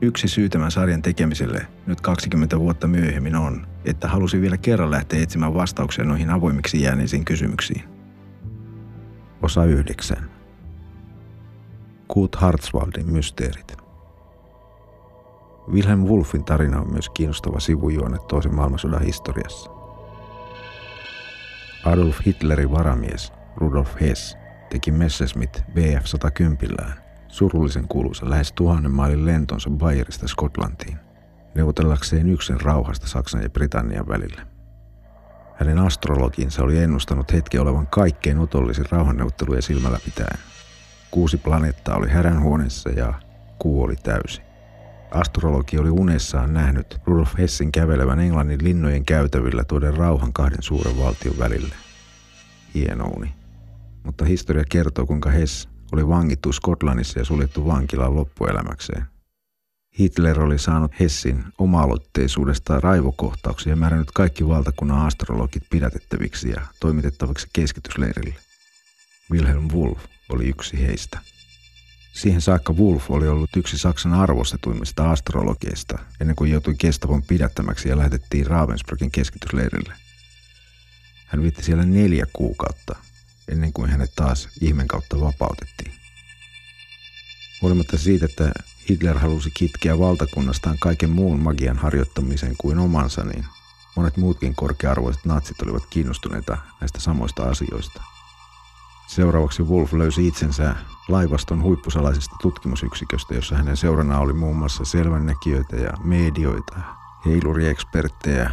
Yksi syy tämän sarjan tekemiselle nyt 20 vuotta myöhemmin on, että halusin vielä kerran lähteä etsimään vastauksia noihin avoimiksi jääneisiin kysymyksiin. Osa 9. Kurt Hartzwaldin mysteerit. Wilhelm Wolfin tarina on myös kiinnostava sivujuone toisen maailmansodan historiassa. Adolf Hitlerin varamies Rudolf Hess teki Messerschmitt BF-110 surullisen kuuluisa lähes tuhannen mailin lentonsa Bayerista Skotlantiin, neuvotellakseen yksin rauhasta Saksan ja Britannian välillä. Hänen astrologinsa oli ennustanut hetki olevan kaikkein otollisin rauhanneuvotteluja silmällä pitäen. Kuusi planeettaa oli häränhuoneessa ja kuu oli täysi. Astrologi oli unessaan nähnyt Rudolf Hessin kävelevän Englannin linnojen käytävillä tuoden rauhan kahden suuren valtion välille. Hieno uni mutta historia kertoo, kuinka Hess oli vangittu Skotlannissa ja suljettu vankilaan loppuelämäkseen. Hitler oli saanut Hessin oma-aloitteisuudesta raivokohtauksia ja määrännyt kaikki valtakunnan astrologit pidätettäviksi ja toimitettaviksi keskitysleirille. Wilhelm Wolf oli yksi heistä. Siihen saakka Wolf oli ollut yksi Saksan arvostetuimmista astrologeista ennen kuin joutui kestävän pidättämäksi ja lähetettiin Ravensbrückin keskitysleirille. Hän viitti siellä neljä kuukautta ennen kuin hänet taas ihmen kautta vapautettiin. Huolimatta siitä, että Hitler halusi kitkeä valtakunnastaan kaiken muun magian harjoittamisen kuin omansa, niin monet muutkin korkea-arvoiset natsit olivat kiinnostuneita näistä samoista asioista. Seuraavaksi Wolf löysi itsensä laivaston huippusalaisesta tutkimusyksiköstä, jossa hänen seurana oli muun muassa selvännäkijöitä ja medioita, heilurieksperttejä,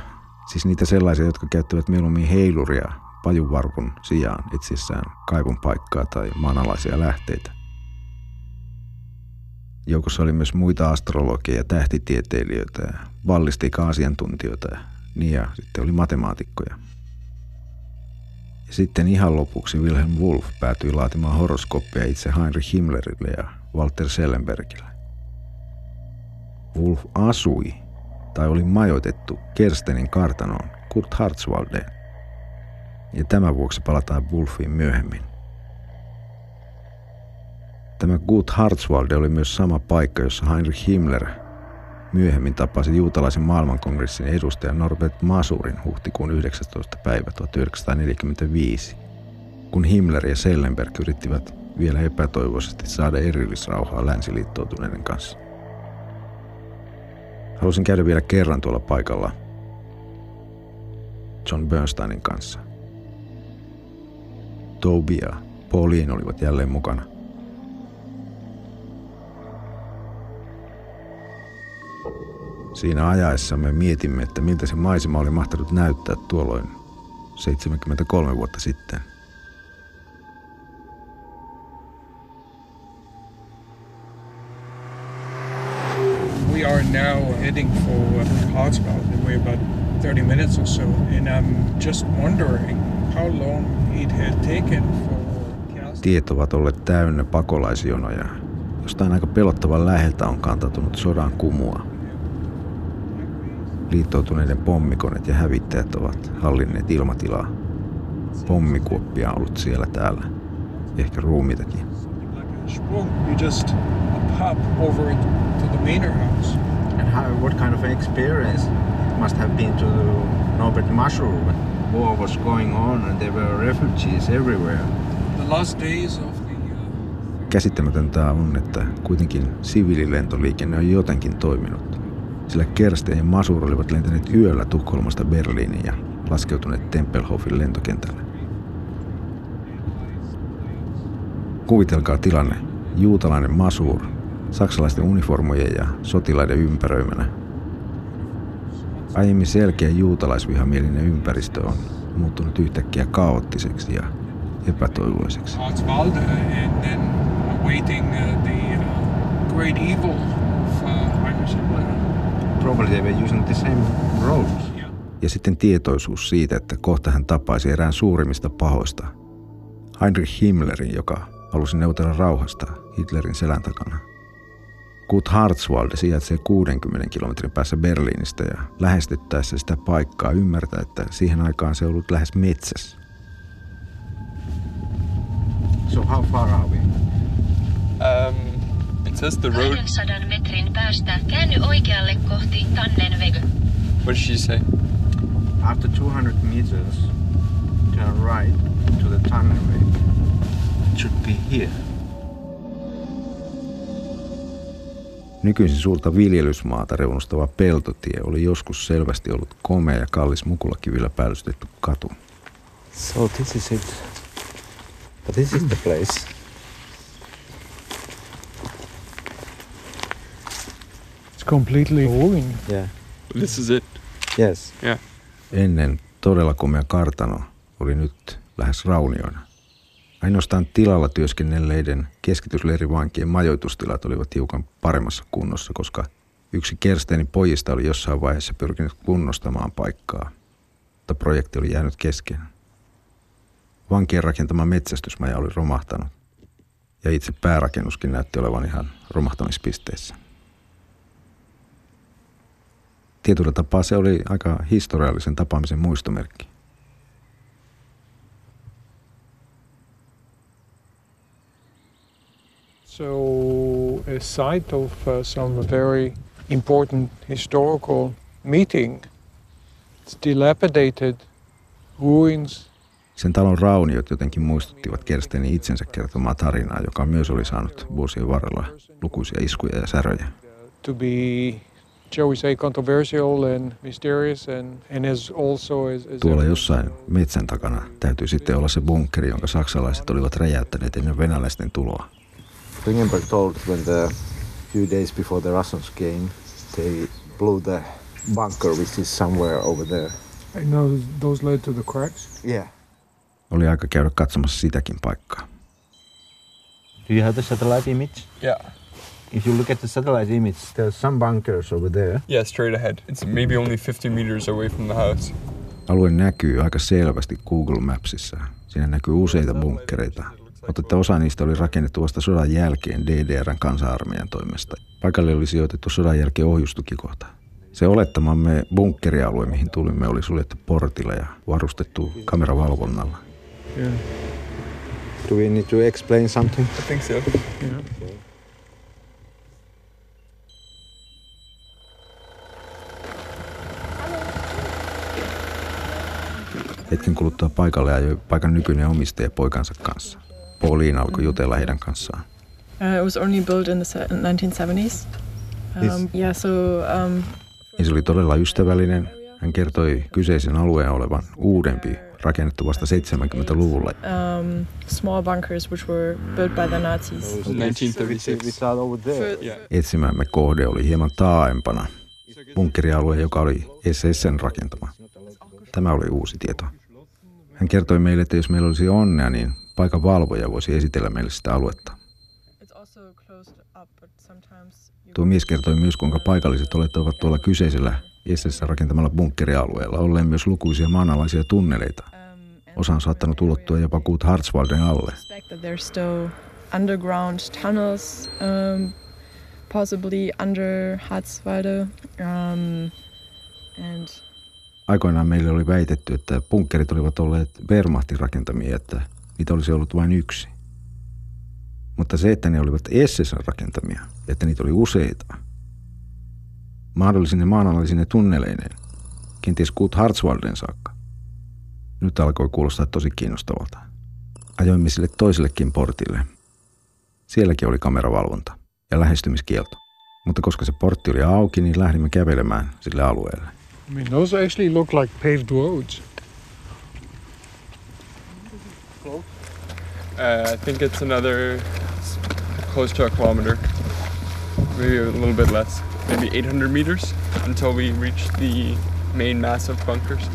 siis niitä sellaisia, jotka käyttävät mieluummin heiluria pajuvarpun sijaan itsessään kaivun paikkaa tai maanalaisia lähteitä. Joukossa oli myös muita astrologeja ja tähtitieteilijöitä ja ballistiikka-asiantuntijoita ja niin ja sitten oli matemaatikkoja. Ja sitten ihan lopuksi Wilhelm Wolf päätyi laatimaan horoskoppia itse Heinrich Himmlerille ja Walter Schellenbergille. Wolf asui tai oli majoitettu Kerstenin kartanoon Kurt Hartzwaldeen ja tämän vuoksi palataan Wolfiin myöhemmin. Tämä Gut Hartzwalde oli myös sama paikka, jossa Heinrich Himmler myöhemmin tapasi juutalaisen maailmankongressin edustajan Norbert Masurin huhtikuun 19. päivä 1945, kun Himmler ja Sellenberg yrittivät vielä epätoivoisesti saada erillisrauhaa länsiliittoutuneiden kanssa. Halusin käydä vielä kerran tuolla paikalla John Bernsteinin kanssa – Toby ja Pauline olivat jälleen mukana. Siinä ajaessa me mietimme, että miltä se maisema oli mahtanut näyttää tuolloin 73 vuotta sitten. We are now heading for. We're about 30 minutes or so, and I'm just wondering how long it had taken for Tiet ovat olleet täynnä pakolaisjonoja. Jostain aika pelottavan läheltä on kantautunut sodan kumua. Liittoutuneiden pommikoneet ja hävittäjät ovat hallinneet ilmatilaa. Pommikuoppia on ollut siellä täällä. Ehkä ruumitakin. You just pop over to the manor house. And how, what kind of experience must have been to Norbert when war was going on and there were refugees everywhere. The last days of the... Uh... Käsittämätöntä on, että kuitenkin siviililentoliikenne on jotenkin toiminut. Sillä Kersten ja Masur olivat lentäneet yöllä Tukholmasta Berliiniin ja laskeutuneet Tempelhofin lentokentälle. Kuvitelkaa tilanne. Juutalainen Masur, saksalaisten uniformojen ja sotilaiden ympäröimänä Aiemmin selkeä juutalaisvihamielinen ympäristö on muuttunut yhtäkkiä kaoottiseksi ja epätoivoiseksi. Probably they were using the same roads. Ja sitten tietoisuus siitä, että kohta hän tapaisi erään suurimmista pahoista, Heinrich Himmlerin, joka halusi neuvotella rauhasta Hitlerin selän takana. Hartswalde sijaitsee 60 kilometrin päässä Berliinistä ja lähestyttäessä sitä paikkaa ymmärtää, että siihen aikaan se on ollut lähes metsässä. So how far are we? Um, it says the road. 200 metrin päästä käänny oikealle kohti Tannenweg. What did she say? After 200 meters, turn right to the Tannenweg. It should be here. Nykyisin suurta viljelysmaata reunustava peltotie oli joskus selvästi ollut komea ja kallis mukulakivillä päällystetty katu. So this is it. But this is the place. It's completely ruined. Yeah. This is it. Yes. Yeah. Ennen todella komea kartano oli nyt lähes raunioina. Ainoastaan tilalla työskennelleiden keskitysleirivankien majoitustilat olivat hiukan paremmassa kunnossa, koska yksi Kersteinin pojista oli jossain vaiheessa pyrkinyt kunnostamaan paikkaa, mutta projekti oli jäänyt kesken. Vankien rakentama metsästysmaja oli romahtanut, ja itse päärakennuskin näytti olevan ihan romahtamispisteessä. Tietyllä tapaa se oli aika historiallisen tapaamisen muistomerkki. So, a site of uh, some very important historical meeting. It's dilapidated, ruins, Sen talon rauniot jotenkin muistuttivat Kerstenin itsensä kertomaa tarinaa, joka myös oli saanut vuosien varrella lukuisia iskuja ja säröjä. to be, shall we say, controversial and mysterious, and, and as also as, as Tuolla jossain metsän takana täytyy sitten olla se bunkkeri, jonka saksalaiset olivat räjäyttäneet ennen venäläisten tuloa. Ringenberg told when the few days before the Russians came, they blew the bunker which is somewhere over there. I know those led to the cracks. Yeah. Oli aika käydä katsomassa sitäkin paikkaa. Do you have the satellite image? Yeah. If you look at the satellite image, there's some bunkers over there. Yeah, straight ahead. It's maybe only 50 meters away from the house. Alue näkyy aika selvästi Google Mapsissa. Siinä näkyy useita bunkkereita, mutta että osa niistä oli rakennettu vasta sodan jälkeen DDRn kansa-armeijan toimesta. Paikalle oli sijoitettu sodan jälkeen ohjustukikohta. Se olettamamme bunkkerialue, mihin tulimme, oli suljettu portilla ja varustettu kameravalvonnalla. Yeah. Do we need to explain something? I think so. yeah. Hetken kuluttua paikalle ajoi paikan nykyinen omistaja poikansa kanssa. Pauline alkoi jutella heidän kanssaan. Uh, it was only built in the se- 1970s. Um, yeah, so um, Ja se oli todella ystävällinen. Hän kertoi kyseisen alueen olevan uudempi, rakennettu vasta 70-luvulla. um, small bunkers which were built by the Nazis. 1936. over there. Yeah. Etsimämme kohde oli hieman taaempana. Bunkkerialue, joka oli SSN rakentama. Tämä oli uusi tieto. Hän kertoi meille, että jos meillä olisi onnea, niin paikan valvoja voisi esitellä meille sitä aluetta. Tuo mies kertoi myös, kuinka paikalliset olettavat tuolla kyseisellä SS rakentamalla bunkkerialueella olleen myös lukuisia maanalaisia tunneleita. Osa on saattanut ulottua jopa Gut Hartswalden alle. underground tunnels, um, possibly under Harzwalde. Um, and Aikoinaan meille oli väitetty, että bunkkerit olivat olleet Wehrmachtin rakentamia, että niitä olisi ollut vain yksi. Mutta se, että ne olivat SS rakentamia, että niitä oli useita, mahdollisine maanalaisine tunneleineen, kenties Gut Hartswalden saakka, nyt alkoi kuulostaa tosi kiinnostavalta. Ajoimme sille toisellekin portille. Sielläkin oli kameravalvonta ja lähestymiskielto. Mutta koska se portti oli auki, niin lähdimme kävelemään sille alueelle. I mean, those actually look like paved roads. Uh, I think it's another close to a kilometer, maybe a little bit less, maybe 800 meters until we reach the main massive bunkers.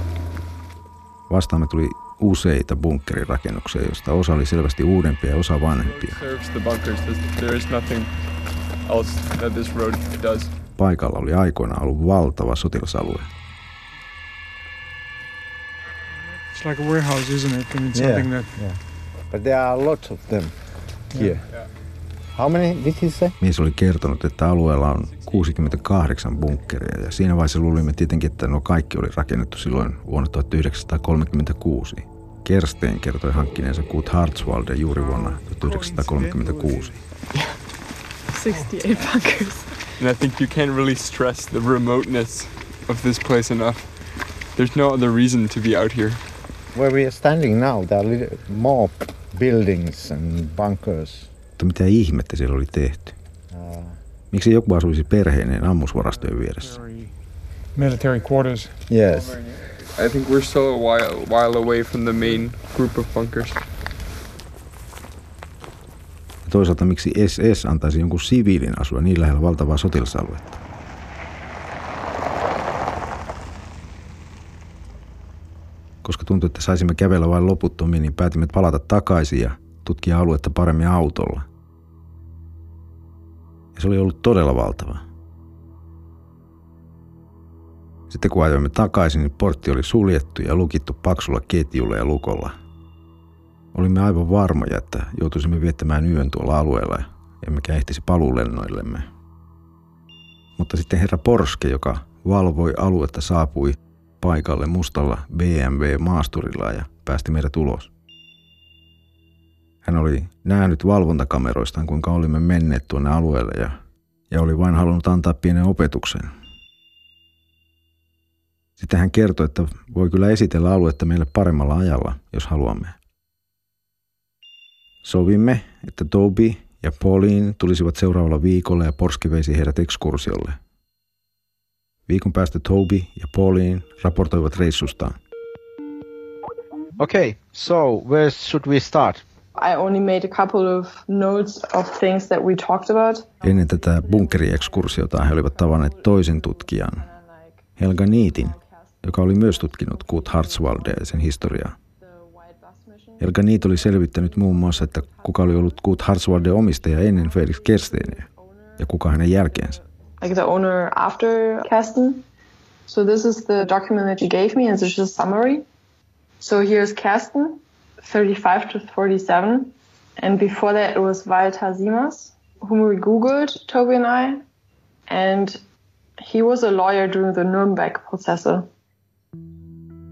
Vastaamme tuli useita bunkkerirakennuksia, joista osa oli selvästi uudempia ja osa vanhempia. Serves the bunkers. There's- There is nothing else that this road does. Paikalla oli aikoinaan ollut valtava sotilasalue. like a warehouse, isn't it? And it's something that yeah. But there are lots of them here. How many did he say? Mies oli kertonut, että alueella on 68 bunkkeria ja siinä vaiheessa luulimme tietenkin, että nuo kaikki oli rakennettu silloin vuonna 1936. Kersteen kertoi hankkineensa Kut Hartswalde juuri vuonna 1936. 68 bunkers. And I think you can't really stress the remoteness of this place enough. There's no other reason to be out here. Where we are standing now, there are little more buildings and bunkers. Mutta mitä ihmettä siellä oli tehty? Miksi joku asuisi perheineen ammusvarastojen vieressä? military quarters. Yes. I think we're still a while, while away from the main group of bunkers. Ja toisaalta miksi SS antaisi jonkun siviilin asua niin lähellä valtavaa sotilasaluetta? Koska tuntui, että saisimme kävellä vain loputtomiin, niin päätimme palata takaisin ja tutkia aluetta paremmin autolla. Ja se oli ollut todella valtava. Sitten kun ajoimme takaisin, niin portti oli suljettu ja lukittu paksulla ketjulla ja lukolla. Olimme aivan varmoja, että joutuisimme viettämään yön tuolla alueella, emmekä ehtisi paluulennoillemme. Mutta sitten herra Porske, joka valvoi aluetta, saapui paikalle mustalla BMW-maasturilla ja päästi meidät ulos. Hän oli nähnyt valvontakameroistaan, kuinka olimme menneet tuonne alueelle ja, ja oli vain halunnut antaa pienen opetuksen. Sitten hän kertoi, että voi kyllä esitellä aluetta meille paremmalla ajalla, jos haluamme. Sovimme, että Toby ja Pauline tulisivat seuraavalla viikolla ja Porski veisi heidät ekskursiolle. Viikon päästä Toby ja Pauline raportoivat reissustaan. Okay, so where should we start? I only made a couple of notes of things that we talked about. Ennen tätä bunkeriekskursiota he olivat tavanneet toisen tutkijan, Helga Niitin, joka oli myös tutkinut Kut Hartswalde ja sen historiaa. Helga Niit oli selvittänyt muun muassa, että kuka oli ollut Kut Hartswalde omistaja ennen Felix Kersteniä ja kuka hänen jälkeensä. Like the owner after Kasten. So this is the document that you gave me, and this is a summary. So here's Kasten, 35 to 47, and before that it was Walter Siemers, whom we googled, Toby and I, and he was a lawyer during the Nuremberg processor.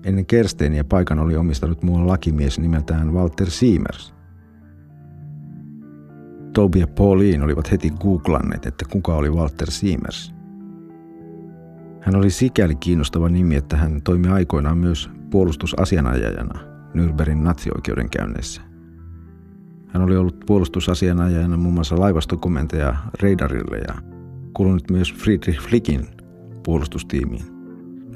Ennen Kersteniä paikan oli omistanut muuan lakimies nimeltään Walter Siemers. Toby ja Pauline olivat heti googlanneet, että kuka oli Walter Siemers. Hän oli sikäli kiinnostava nimi, että hän toimi aikoinaan myös puolustusasianajajana Nürnbergin natsioikeudenkäynneissä. Hän oli ollut puolustusasianajajana muun muassa laivastokomentaja Raidarille ja kuulunut myös Friedrich Flickin puolustustiimiin.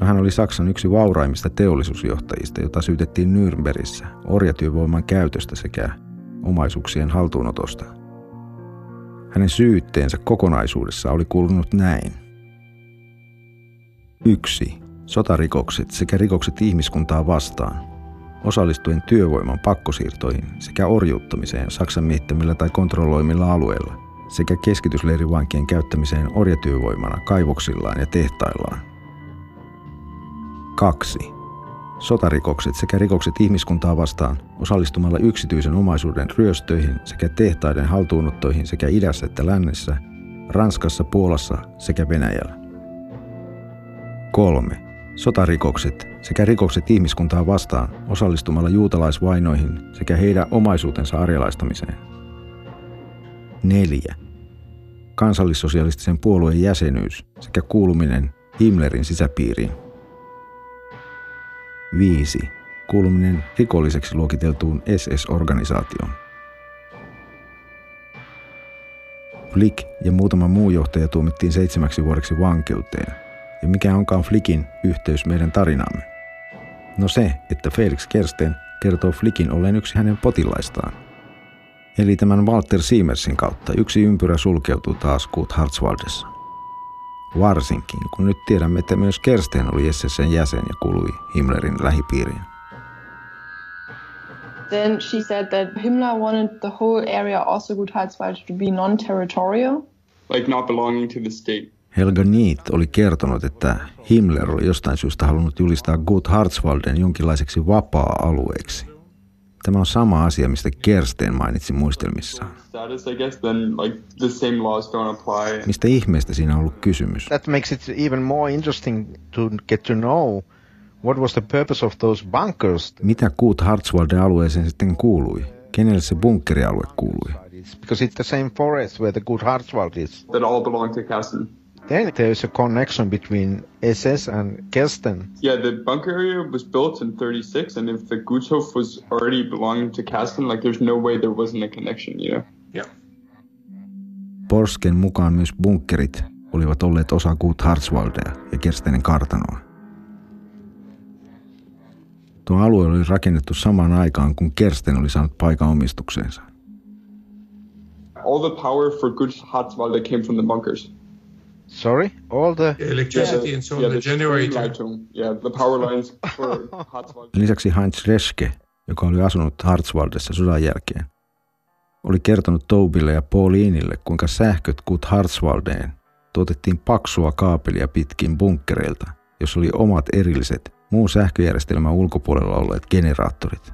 No, hän oli Saksan yksi vauraimmista teollisuusjohtajista, jota syytettiin Nürnbergissä orjatyövoiman käytöstä sekä omaisuuksien haltuunotosta. Hänen syytteensä kokonaisuudessa oli kuulunut näin. 1. Sotarikokset sekä rikokset ihmiskuntaa vastaan, osallistuen työvoiman pakkosiirtoihin sekä orjuuttamiseen Saksan miehittämillä tai kontrolloimilla alueilla sekä keskitysleirivankien käyttämiseen orjatyövoimana kaivoksillaan ja tehtaillaan. 2. Sotarikokset sekä rikokset ihmiskuntaa vastaan osallistumalla yksityisen omaisuuden ryöstöihin sekä tehtaiden haltuunottoihin sekä idässä että lännessä, Ranskassa, Puolassa sekä Venäjällä. 3. Sotarikokset sekä rikokset ihmiskuntaa vastaan osallistumalla juutalaisvainoihin sekä heidän omaisuutensa arjalaistamiseen. 4. Kansallissosialistisen puolueen jäsenyys sekä kuuluminen Himmlerin sisäpiiriin. 5. Kuuluminen rikolliseksi luokiteltuun SS-organisaatioon. Flick ja muutama muu johtaja tuomittiin seitsemäksi vuodeksi vankeuteen. Ja mikä onkaan Flickin yhteys meidän tarinaamme? No se, että Felix Kersten kertoo Flickin olleen yksi hänen potilaistaan. Eli tämän Walter Siemersin kautta yksi ympyrä sulkeutuu taas Kurt Hartswaldessa. Varsinkin, kun nyt tiedämme, että myös Kersten oli SSN jäsen ja kuului Himmlerin lähipiiriin. Then she said that Himmler wanted the whole area also Gutheitswald to be non-territorial. Like not belonging to the state. Helga Neat oli kertonut, että Himmler oli jostain syystä halunnut julistaa Gut Hartswalden jonkinlaiseksi vapaa-alueeksi. Tämä on sama asia, mistä Kersten mainitsi muistelmissaan. Mistä ihmeestä siinä on ollut kysymys? That makes it even more interesting to get to know what was the purpose of those bunkers. Mitä Gut Hartswalden alueeseen sitten kuului? Kenelle se bunkkerialue kuului? Because it's the same forest where the Good Hartswald is. That all belong to Kasten. Then there's a connection between SS and Kersten. Yeah, the bunker area was built in 36, and if the Gutshof was already belonging to Kasten, like there's no way there wasn't a connection, you know? Yeah. Porsken mukaan myös bunkkerit olivat olleet osa Gut Hartswaldea ja Kerstenin kartanoa. Tuo alue oli rakennettu samaan aikaan, kun Kersten oli saanut paikan omistukseensa. All the power for Guts Hatzwalde came from the bunkers. Sorry, all the Electricity and so on, yeah, the generator. Yeah, the power lines for. Lisäksi Heinz Reske, joka oli asunut Hartswaldessa sodan jälkeen, oli kertonut Toubille ja Paulinille, kuinka sähköt Gut Hartswaldeen tuotettiin paksua kaapelia pitkin bunkkereilta, jossa oli omat erilliset muun sähköjärjestelmän ulkopuolella olleet generaattorit.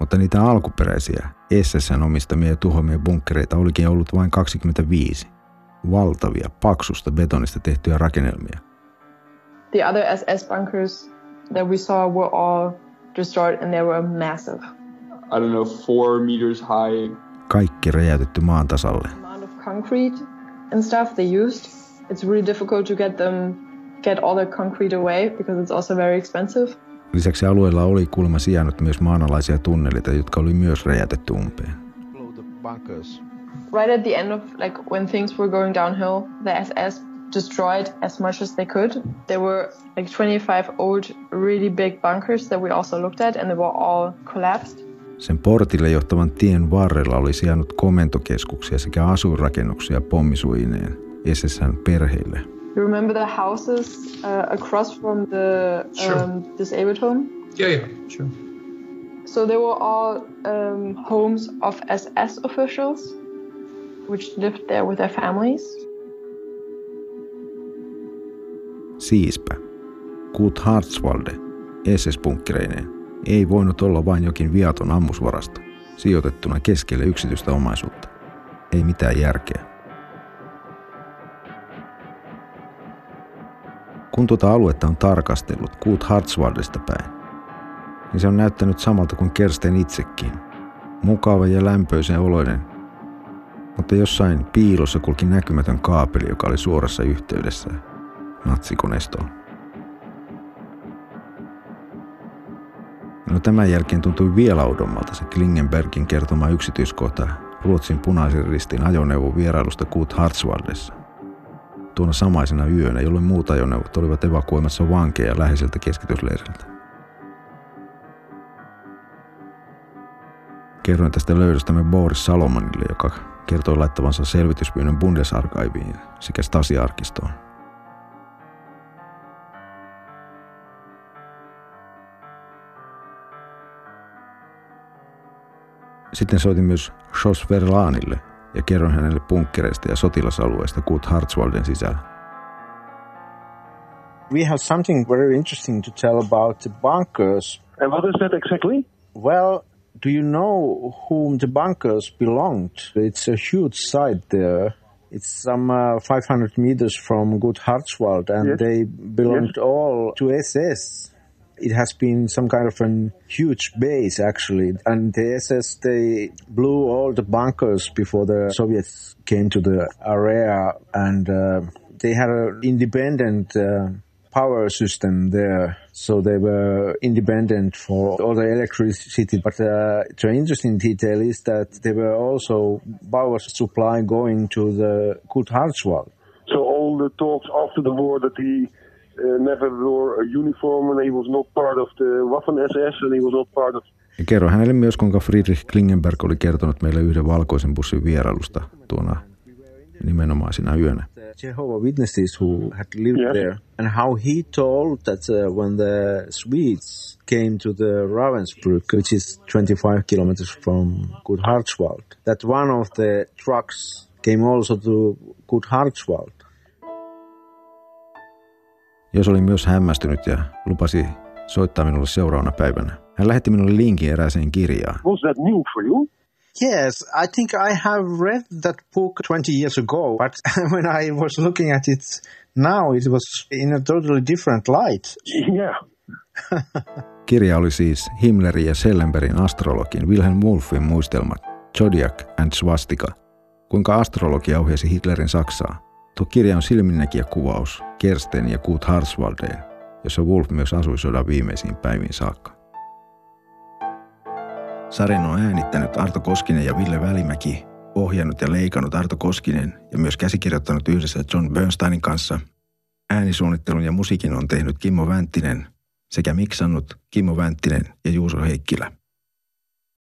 Mutta niitä alkuperäisiä SSN omistamia ja tuhoamia bunkkereita olikin ollut vain 25. Valtavia, paksusta betonista tehtyjä rakennelmia. The other SS bunkers that we saw were all destroyed and they were massive. I don't know, four meters high. Kaikki räjäytetty maan tasalle. amount of concrete and stuff they used. It's really difficult to get them get all the concrete away because it's also very expensive. Lisäksi alueella oli kuulemma sijainnut myös maanalaisia tunneleita, jotka oli myös räjäytetty umpeen. blow the bunkers. Right at the end of like when things were going downhill, the SS destroyed as much as they could. There were like 25 old really big bunkers that we also looked at and they were all collapsed. Sen portille johtavan tien varrella oli sijainnut komentokeskuksia sekä asuinrakennuksia pommisuineen SSN perheille. You remember the houses uh, across from the Sure. um, disabled home? Yeah, yeah, sure. So they were all um, homes of SS officials, which lived there with their families. Siispä, Gut Hartswalde, SS-bunkkireineen, ei voinut olla vain jokin viaton ammusvarasto, sijoitettuna keskelle yksityistä omaisuutta. Ei mitään järkeä. Kun tuota aluetta on tarkastellut Gut Hartswaldesta päin, niin se on näyttänyt samalta kuin Kersten itsekin. Mukava ja lämpöisen oloinen, mutta jossain piilossa kulki näkymätön kaapeli, joka oli suorassa yhteydessä natsikoneistoon. No tämän jälkeen tuntui vielä oudommalta se Klingenbergin kertoma yksityiskohta Ruotsin punaisen ristin ajoneuvon vierailusta Gut Hartswaldessa. Tuona samaisena yönä, jolloin muut ajoneuvot olivat evakuoimassa vankeja läheiseltä keskitysleiriltä. Kerroin tästä löydöstämme Boris Salomonille, joka kertoi laittavansa selvityspyynnön Bundesarchiviin sekä Stasi-arkistoon. Sitten soitin myös Jos Verlaanille ja kerroin hänelle bunkkereista ja sotilasalueista Gut Hartswalden sisällä. We have something very interesting to tell about the bunkers. And what is that exactly? Well, do you know whom the bunkers belonged? It's a huge site there. It's some uh, 500 meters from Good Hartswald, and Yes. they belonged all to SS. It has been some kind of a huge base, actually. And the SS, they blew all the bunkers before the Soviets came to the area, and uh, they had an independent uh, power system there. So they were independent for all the electricity. But uh, the interesting detail is that there were also power supply going to the Good Hartswald. So all the talks after the war that he uh, never wore a uniform and he was not part of the Waffen SS and he was not part of Ja kerroin hänelle myös, kuinka Friedrich Klingenberg oli kertonut meille yhden valkoisen bussin vierailusta tuona nimenomaisina yönä. The Jehovah Witnesses who had lived Yes. there, and how he told that uh, when the Swedes came to the Ravensbrück, which is 25 kilometers from Good Hartswald, that one of the trucks came also to Good Hartswald. Jos oli myös hämmästynyt ja lupasi soittaa minulle seuraavana päivänä. Hän lähetti minulle linkin erääseen kirjaan. Was that new for you? Yes, I think I have read that book 20 years ago, but when I was looking at it now, it was in a totally different light. Yeah. Kirja oli siis Himmlerin ja Schellenbergin astrologin Wilhelm Wolffin muistelmat Zodiac and Swastika, kuinka astrologia ohjasi Hitlerin Saksaa. Tuo kirja on silminnäkijä kuvaus Kersten ja Kurt Harswaldeen, jossa Wolf myös asui sodan viimeisiin päiviin saakka. Sarjan on äänittänyt Arto Koskinen ja Ville Välimäki, ohjannut ja leikannut Arto Koskinen ja myös käsikirjoittanut yhdessä John Bernsteinin kanssa. Äänisuunnittelun ja musiikin on tehnyt Kimmo Vänttinen sekä miksannut Kimmo Vänttinen ja Juuso Heikkilä.